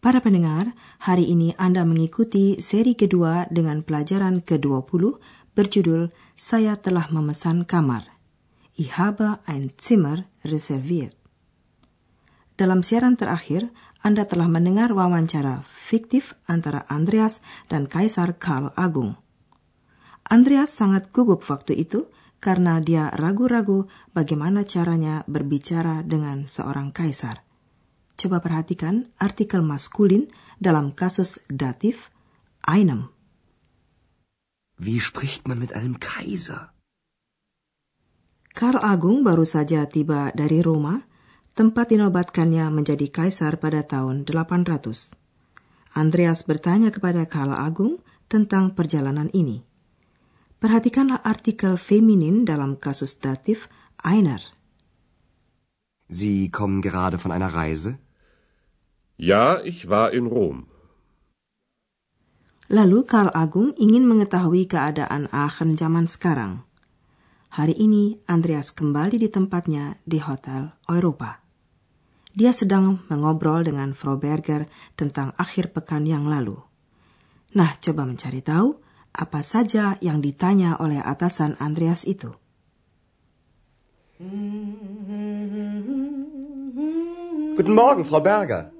Para pendengar, hari ini Anda mengikuti seri kedua dengan pelajaran ke-20 berjudul Saya telah memesan kamar. Ich habe ein Zimmer reserviert. Dalam siaran terakhir, Anda telah mendengar wawancara fiktif antara Andreas dan Kaisar Karl Agung. Andreas sangat gugup waktu itu karena dia ragu-ragu bagaimana caranya berbicara dengan seorang kaisar. Coba perhatikan artikel maskulin dalam kasus datif einem. Wie spricht man mit einem Kaiser? Karl Agung baru saja tiba dari Roma, tempat dinobatkannya menjadi kaisar pada tahun 800. Andreas bertanya kepada Karl Agung tentang perjalanan ini. Perhatikanlah artikel feminin dalam kasus datif einer. Sie kommen gerade von einer Reise? Ja, ich war in Rom. Lalu Karl Agung ingin mengetahui keadaan Aachen zaman sekarang. Hari ini Andreas kembali di tempatnya di Hotel Europa. Dia sedang mengobrol dengan Frau Berger tentang akhir pekan yang lalu. Nah, coba mencari tahu apa saja yang ditanya oleh atasan Andreas itu. Guten Morgen, Frau Berger.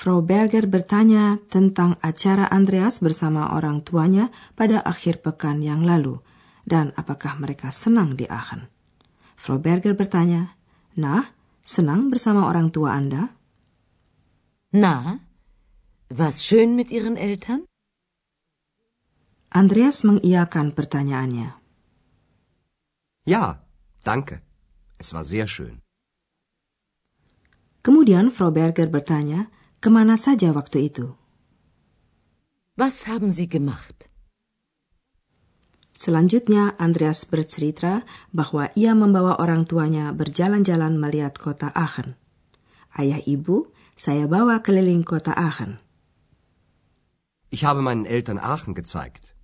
Frau Berger bertanya tentang acara Andreas bersama orang tuanya pada akhir pekan yang lalu dan apakah mereka senang di Aachen. Frau Berger bertanya, "Nah, senang bersama orang tua Anda?" Na, war's schön mit Ihren Eltern? Andreas mengiyakan pertanyaannya. Ja, danke. Es war sehr schön. Kemudian Frau Berger bertanya, ke mana saja waktu itu? Was haben Sie gemacht? Selanjutnya, Andreas bercerita bahwa ia membawa orang tuanya berjalan-jalan melihat kota Aachen. Ayah ibu, saya bawa keliling kota Aachen. Ich habe meinen Eltern Aachen gezeigt.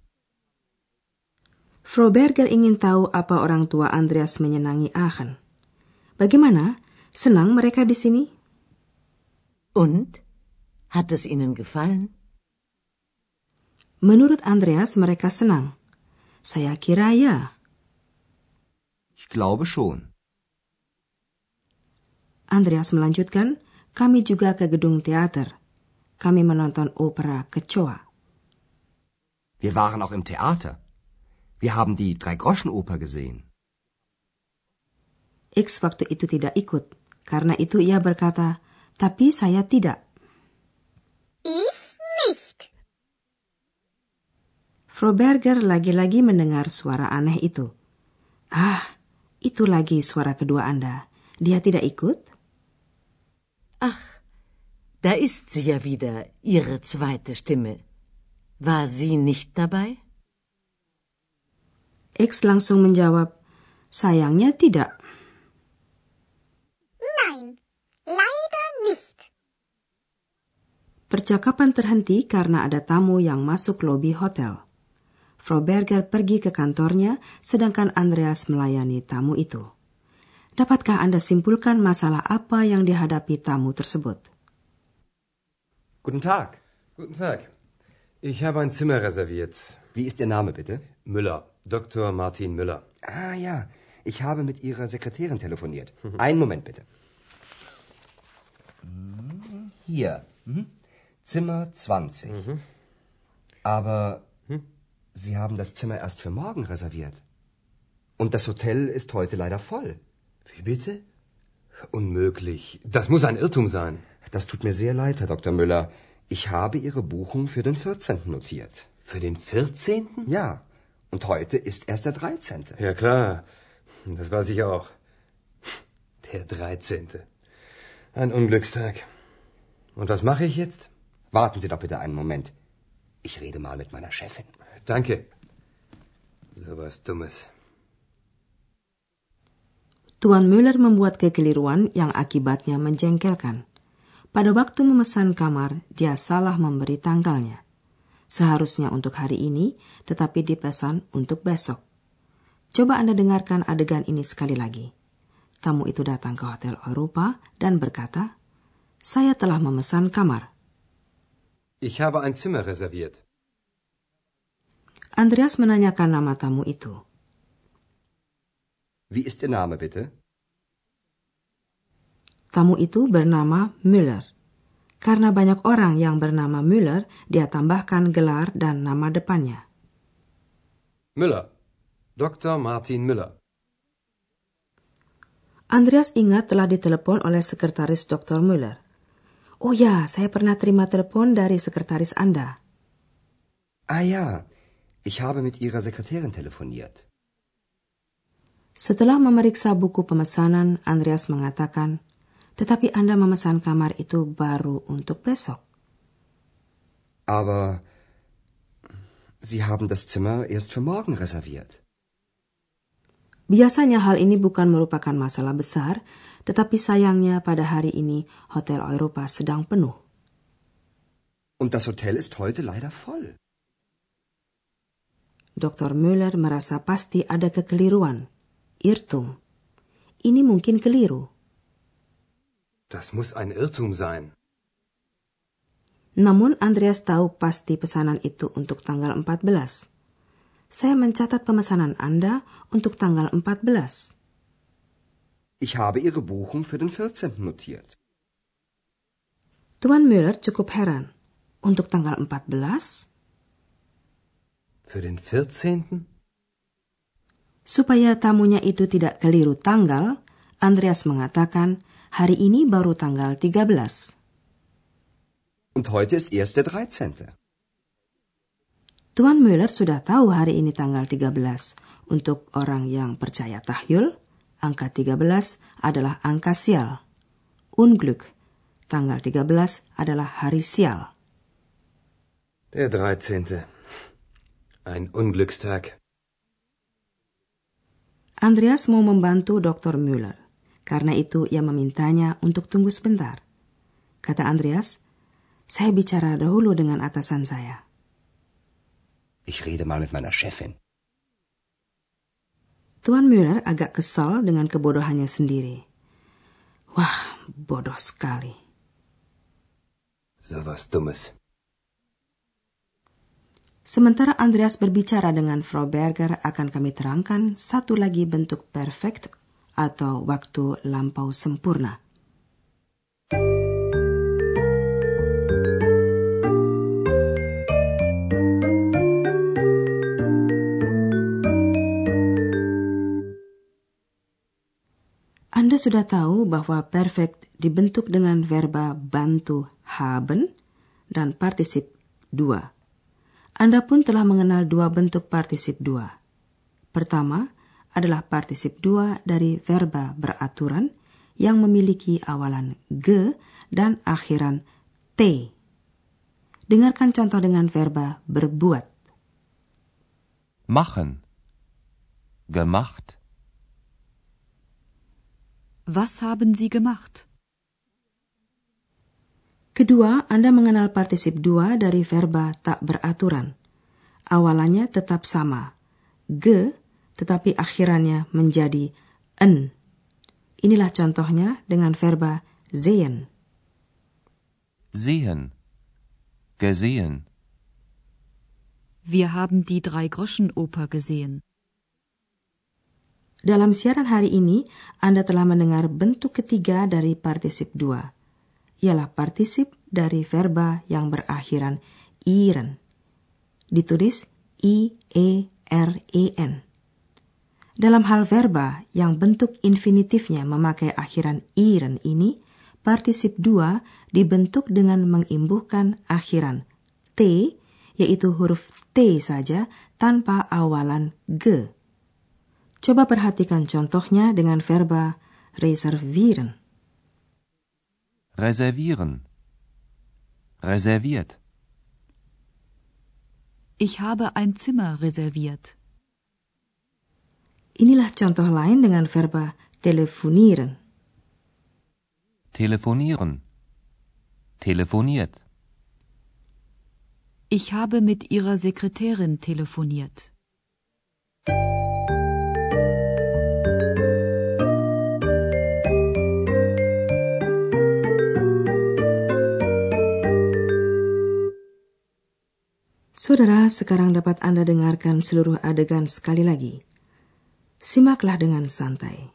Frau Berger ingin tahu apa orang tua Andreas menyenangi Aachen. Bagaimana? Senang mereka di sini? Und? Hat es Ihnen gefallen? Menurut Andreas, mereka senang. Saya kira ya. Ich glaube schon. Andreas melanjutkan, kami juga ke gedung teater. Kami menonton opera Kecoa. Wir waren auch im Theater. Wir haben die Dreigroschenoper gesehen. X waktu itu tidak ikut. Karena itu ia berkata, tapi saya tidak. Ich nicht. Frau Berger lagi-lagi mendengar suara aneh itu. Ah, itu lagi suara kedua Anda. Dia tidak ikut? Ach, da ist sie ja wieder, Ihre zweite Stimme. War sie nicht dabei? X langsung menjawab, sayangnya tidak. Nein, leider. Percakapan terhenti karena ada tamu yang masuk lobi hotel. Frau Berger pergi ke kantornya, sedangkan Andreas melayani tamu itu. Dapatkah Anda simpulkan masalah apa yang dihadapi tamu tersebut? Guten Tag. Guten Tag. Ich habe ein Zimmer reserviert. Wie ist Ihr Name bitte? Müller. Dr. Martin Müller. Ah ja, ich habe mit Ihrer Sekretärin telefoniert. Einen Moment bitte. Hier. Mhm. Zimmer 20. Aber Sie haben das Zimmer erst für morgen reserviert. Und das Hotel ist heute leider voll. Wie bitte? Unmöglich. Das muss ein Irrtum sein. Das tut mir sehr leid, Herr Dr. Müller. Ich habe Ihre Buchung für den 14. notiert. Für den 14.? Ja, und heute ist erst der 13. Ja, klar. Das weiß ich auch. Der 13. Ein Unglückstag. Und was mache ich jetzt? Warten Sie doch bitte einen Moment. Ich rede mal mit meiner Chefin. Danke. So was Dummes. Tuan Müller membuat kekeliruan yang akibatnya menjengkelkan. Pada waktu memesan kamar, dia salah memberi tanggalnya. Seharusnya untuk hari ini, tetapi dipesan untuk besok. Coba Anda dengarkan adegan ini sekali lagi. Tamu itu datang ke Hotel Eropa dan berkata, "Saya telah memesan kamar." Ich habe ein Zimmer reserviert. Andreas menanyakan nama tamu itu. Wie ist Ihr Name bitte? Tamu itu bernama Müller. Karena banyak orang yang bernama Müller, dia tambahkan gelar dan nama depannya. Müller. Dr. Martin Müller. Andreas ingat telah ditelepon oleh sekretaris Dr. Müller. Oh ya, saya pernah terima telepon dari sekretaris Anda. Ah ja, ich habe mit Ihrer Sekretärin telefoniert. Setelah memeriksa buku pemesanan, Andreas mengatakan, tetapi Anda memesan kamar itu baru untuk besok. Aber Sie haben das Zimmer erst für morgen reserviert. Biasanya hal ini bukan merupakan masalah besar, tetapi sayangnya pada hari ini Hotel Eropa sedang penuh. Und das Hotel ist heute leider voll. Dr. Müller merasa pasti ada kekeliruan. Irrtum. Ini mungkin keliru. Das muss ein Irrtum sein. Namun Andreas tahu pasti pesanan itu untuk tanggal 14. Saya mencatat pemesanan Anda untuk tanggal 14. Ich habe Ihre Buchung für den 14. notiert. Tuan Müller cukup heran. Untuk tanggal 14? Für den 14.? Supaya tamunya itu tidak keliru tanggal, Andreas mengatakan hari ini baru tanggal 13. Und heute ist erst der 13. Tuan Müller sudah tahu hari ini tanggal 13. Untuk orang yang percaya tahyul, angka 13 adalah angka sial. Unglück. Tanggal 13 adalah hari sial. Der 13. Ein Unglückstag. Andreas mau membantu Dr. Müller. Karena itu ia memintanya untuk tunggu sebentar. Kata Andreas, saya bicara dahulu dengan atasan saya. Ich rede mal mit meiner Chefin. Tuan Müller agak kesal dengan kebodohannya sendiri. Wah, bodoh sekali. So was Dummes. Sementara Andreas berbicara dengan Frau Berger akan kami terangkan satu lagi bentuk perfect atau waktu lampau sempurna. Sudah tahu bahwa perfect dibentuk dengan verba bantu haben dan partisip dua. Anda pun telah mengenal dua bentuk partisip dua. Pertama adalah partisip dua dari verba beraturan yang memiliki awalan ge dan akhiran t. Dengarkan contoh dengan verba berbuat. Machen. Gemacht. Was haben Sie gemacht? Kedua, Anda mengenal partisip dua dari verba tak beraturan. Awalannya tetap sama, ge, tetapi akhirannya menjadi en. Inilah contohnya dengan verba sehen. Sehen. Gesehen. Wir haben die Drei-Groschen-Oper gesehen. Dalam siaran hari ini, Anda telah mendengar bentuk ketiga dari partisip dua. Ialah partisip dari verba yang berakhiran iren. ditulis I-E-R-E-N. Dalam hal verba yang bentuk infinitifnya memakai akhiran iren ini, partisip dua dibentuk dengan mengimbuhkan akhiran t, yaitu huruf t saja tanpa awalan g. Coba perhatikan contohnya dengan verba reservieren. Reservieren. Reserviert. Ich habe ein Zimmer reserviert. Inilah contoh lain dengan verba telefonieren. Telefonieren. Telefoniert. Ich habe mit ihrer Sekretärin telefoniert. Saudara, sekarang dapat Anda dengarkan seluruh adegan sekali lagi. Simaklah dengan santai.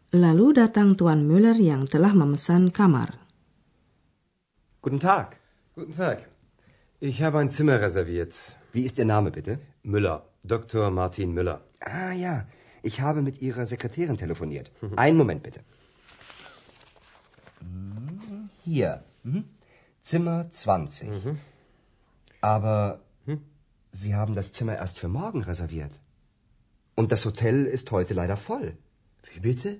Lalu datang Tuan Müller yang telah memesan kamar. Guten Tag. Guten Tag. Ich habe ein Zimmer reserviert. Wie ist Ihr Name bitte? Müller. Dr. Martin Müller. Ah ja, ich habe mit Ihrer Sekretärin telefoniert. Einen Moment bitte. Hier. Mhm. Zimmer 20. Aber Sie haben das Zimmer erst für morgen reserviert. Und das Hotel ist heute leider voll. Wie bitte?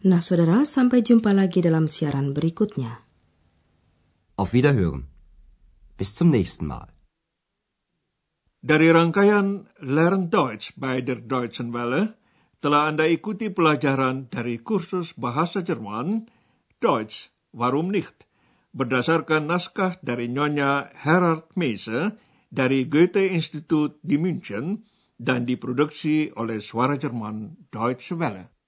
Nah, saudara, sampai jumpa lagi dalam siaran berikutnya. Auf Wiederhören. Bis zum nächsten Mal. Dari rangkaian Learn Deutsch bei der Deutschen Welle, telah Anda ikuti pelajaran dari kursus bahasa Jerman, Deutsch, Warum nicht? Berdasarkan naskah dari Nyonya Herard Meise dari Goethe Institut di München dan diproduksi oleh Suara Jerman Deutsche Welle.